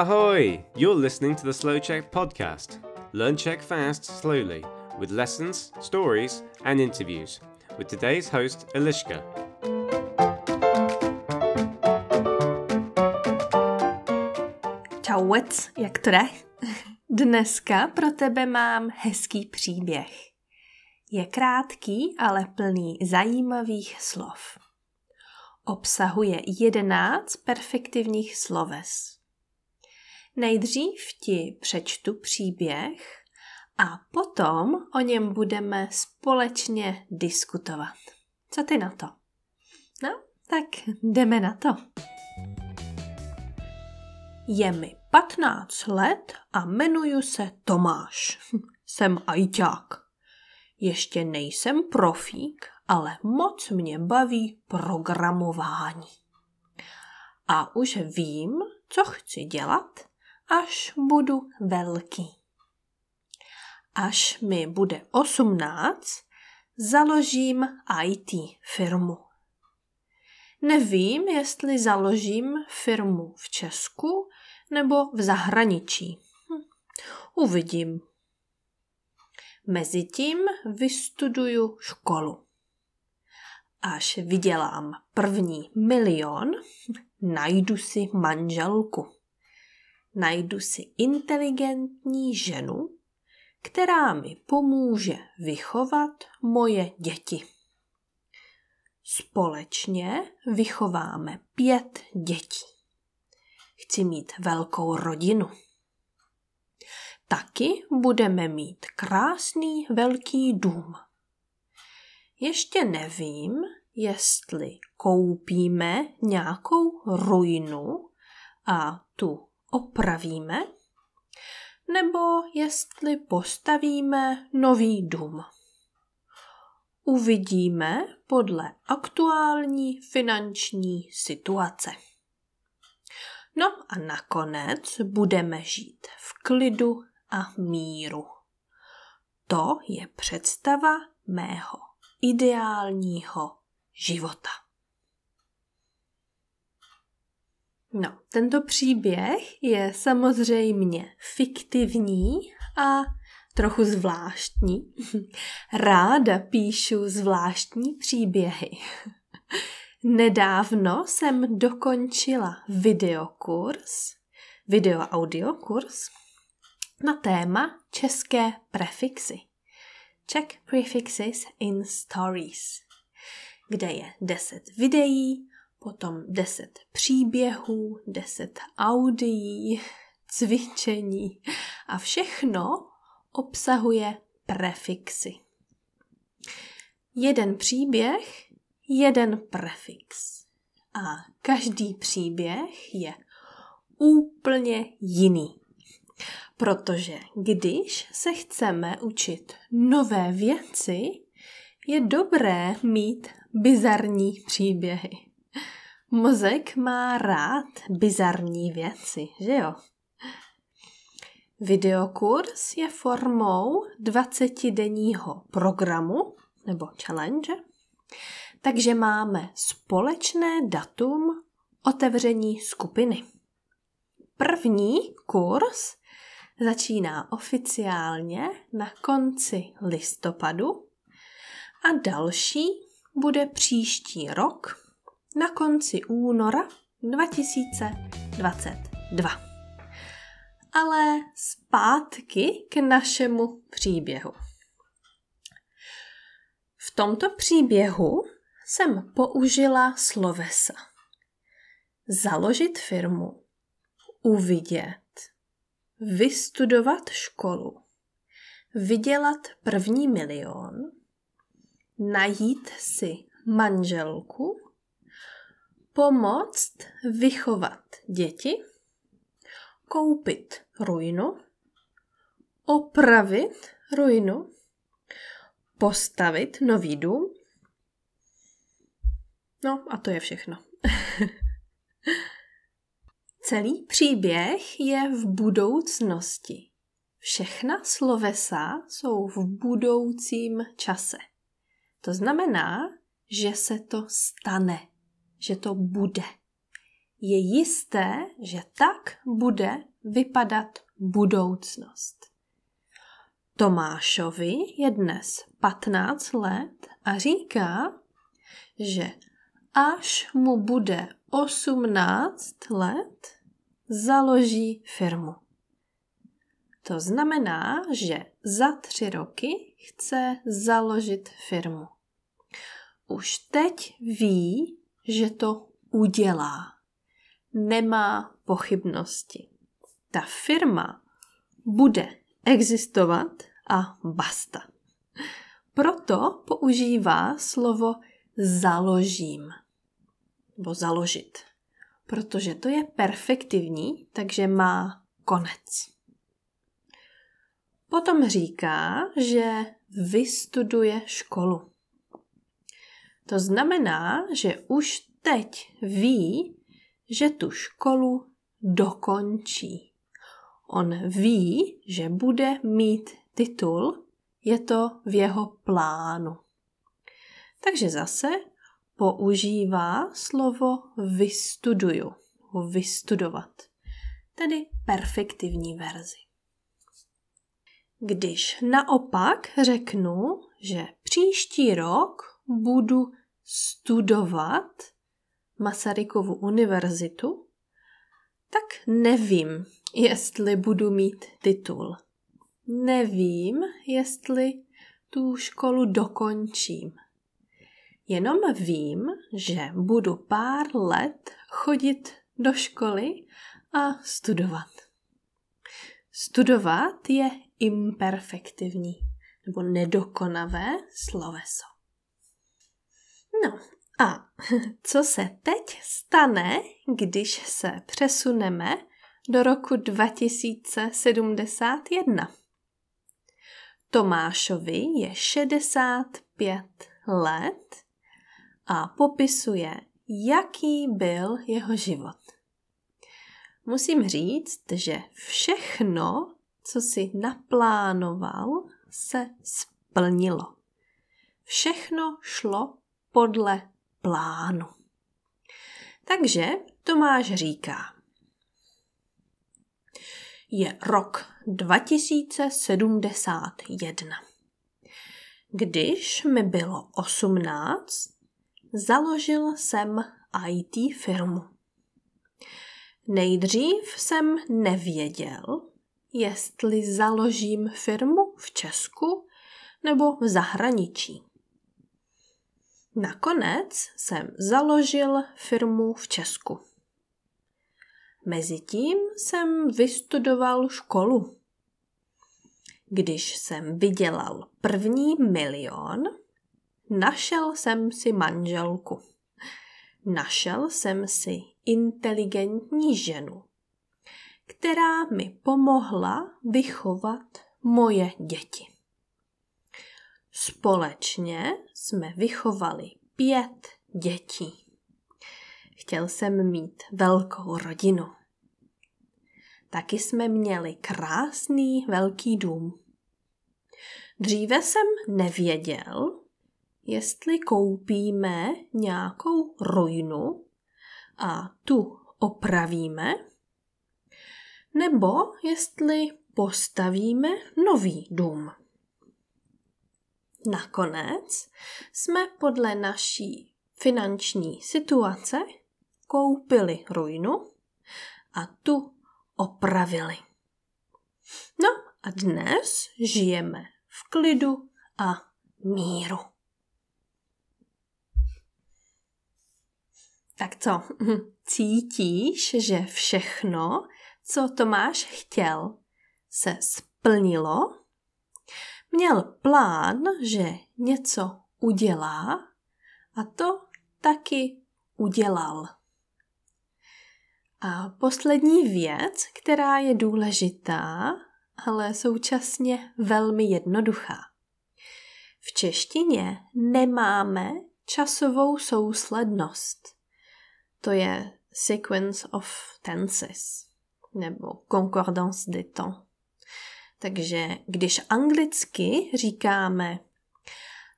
Ahoy! You're listening to the Slow Check podcast. Learn Czech fast, slowly, with lessons, stories, and interviews. With today's host, Elishka. Čauec, jak to jde? Dneska pro tebe mám hezký příběh. Je krátký, ale plný zajímavých slov. Obsahuje jedenáct perfektivních sloves. Nejdřív ti přečtu příběh a potom o něm budeme společně diskutovat. Co ty na to? No, tak jdeme na to. Je mi 15 let a jmenuji se Tomáš. Jsem ajťák. Ještě nejsem profík, ale moc mě baví programování. A už vím, co chci dělat, až budu velký. Až mi bude 18, založím IT firmu. Nevím, jestli založím firmu v Česku nebo v zahraničí. Hm. Uvidím. Mezitím vystuduju školu. Až vydělám první milion, najdu si manželku. Najdu si inteligentní ženu, která mi pomůže vychovat moje děti. Společně vychováme pět dětí. Chci mít velkou rodinu. Taky budeme mít krásný velký dům. Ještě nevím, jestli koupíme nějakou ruinu a tu opravíme, nebo jestli postavíme nový dům. Uvidíme podle aktuální finanční situace. No a nakonec budeme žít v klidu a míru. To je představa mého ideálního života. No, tento příběh je samozřejmě fiktivní a trochu zvláštní. Ráda píšu zvláštní příběhy. Nedávno jsem dokončila videokurs, video-audio kurs na téma české prefixy. Czech prefixes in stories, kde je 10 videí, potom 10 příběhů, 10 audií, cvičení a všechno obsahuje prefixy. Jeden příběh jeden prefix. A každý příběh je úplně jiný. Protože když se chceme učit nové věci, je dobré mít bizarní příběhy. Mozek má rád bizarní věci, že jo? Videokurs je formou 20-denního programu nebo challenge, takže máme společné datum otevření skupiny. První kurz začíná oficiálně na konci listopadu a další bude příští rok na konci února 2022. Ale zpátky k našemu příběhu. V tomto příběhu jsem použila slovesa. Založit firmu, uvidět, vystudovat školu, vydělat první milion, najít si manželku, pomoct vychovat děti, koupit ruinu, opravit ruinu, postavit nový dům No a to je všechno. Celý příběh je v budoucnosti. Všechna slovesa jsou v budoucím čase. To znamená, že se to stane, že to bude. Je jisté, že tak bude vypadat budoucnost. Tomášovi je dnes 15 let a říká, že až mu bude 18 let, založí firmu. To znamená, že za tři roky chce založit firmu. Už teď ví, že to udělá. Nemá pochybnosti. Ta firma bude existovat a basta. Proto používá slovo založím nebo založit, protože to je perfektivní, takže má konec. Potom říká, že vystuduje školu. To znamená, že už teď ví, že tu školu dokončí. On ví, že bude mít titul, je to v jeho plánu. Takže zase používá slovo vystuduju, vystudovat, tedy perfektivní verzi. Když naopak řeknu, že příští rok budu studovat Masarykovu univerzitu, tak nevím, jestli budu mít titul. Nevím, jestli tu školu dokončím. Jenom vím, že budu pár let chodit do školy a studovat. Studovat je imperfektivní nebo nedokonavé sloveso. No a co se teď stane, když se přesuneme do roku 2071? Tomášovi je 65 let a popisuje, jaký byl jeho život. Musím říct, že všechno, co si naplánoval, se splnilo. Všechno šlo podle plánu. Takže Tomáš říká, je rok 2071. Když mi bylo 18, založil jsem IT firmu. Nejdřív jsem nevěděl, jestli založím firmu v Česku nebo v zahraničí. Nakonec jsem založil firmu v Česku. Mezitím jsem vystudoval školu. Když jsem vydělal první milion, našel jsem si manželku. Našel jsem si inteligentní ženu, která mi pomohla vychovat moje děti. Společně jsme vychovali pět dětí. Chtěl jsem mít velkou rodinu. Taky jsme měli krásný velký dům. Dříve jsem nevěděl, jestli koupíme nějakou ruinu a tu opravíme, nebo jestli postavíme nový dům. Nakonec jsme podle naší finanční situace koupili ruinu a tu opravili. No a dnes žijeme v klidu a míru. Tak co, cítíš, že všechno, co Tomáš chtěl, se splnilo? Měl plán, že něco udělá a to taky udělal. A poslední věc, která je důležitá, ale současně velmi jednoduchá. V češtině nemáme časovou souslednost. To je sequence of tenses nebo concordance de temps. Takže když anglicky říkáme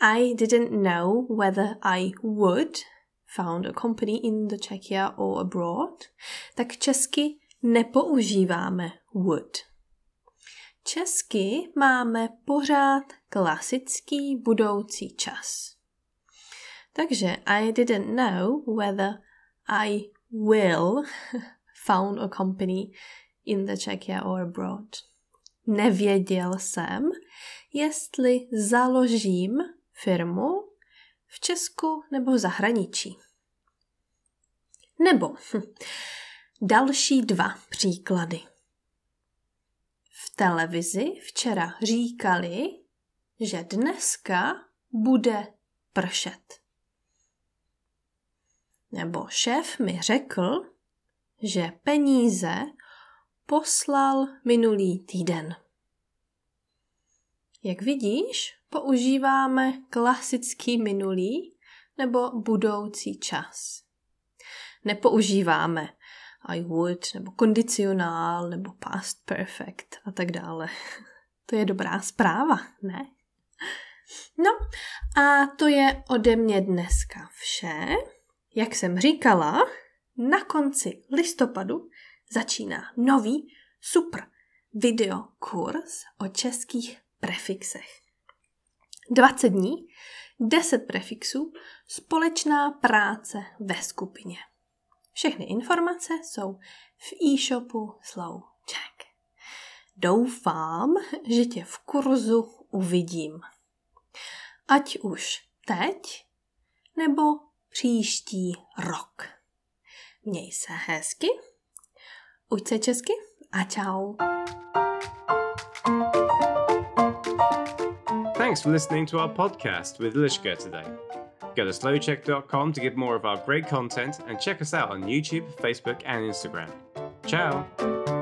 I didn't know whether I would found a company in the Czechia or abroad, tak česky nepoužíváme would. Česky máme pořád klasický budoucí čas. Takže I didn't know whether I will found a company in the Czechia or abroad. Nevěděl jsem, jestli založím firmu v Česku nebo v zahraničí. Nebo hm, další dva příklady. V televizi včera říkali, že dneska bude pršet. Nebo šéf mi řekl, že peníze poslal minulý týden. Jak vidíš, používáme klasický minulý nebo budoucí čas. Nepoužíváme I would nebo kondicionál nebo past perfect a tak dále. To je dobrá zpráva, ne? No a to je ode mě dneska vše. Jak jsem říkala, na konci listopadu začíná nový super videokurs o českých prefixech. 20 dní, 10 prefixů, společná práce ve skupině. Všechny informace jsou v e-shopu Slow Check. Doufám, že tě v kurzu uvidím. Ať už teď, nebo příští rok. Měj se hezky, se česky a čau. Thanks for listening to our podcast with Lishka today. Go to slowcheck.com to get more of our great content and check us out on YouTube, Facebook, and Instagram. Ciao!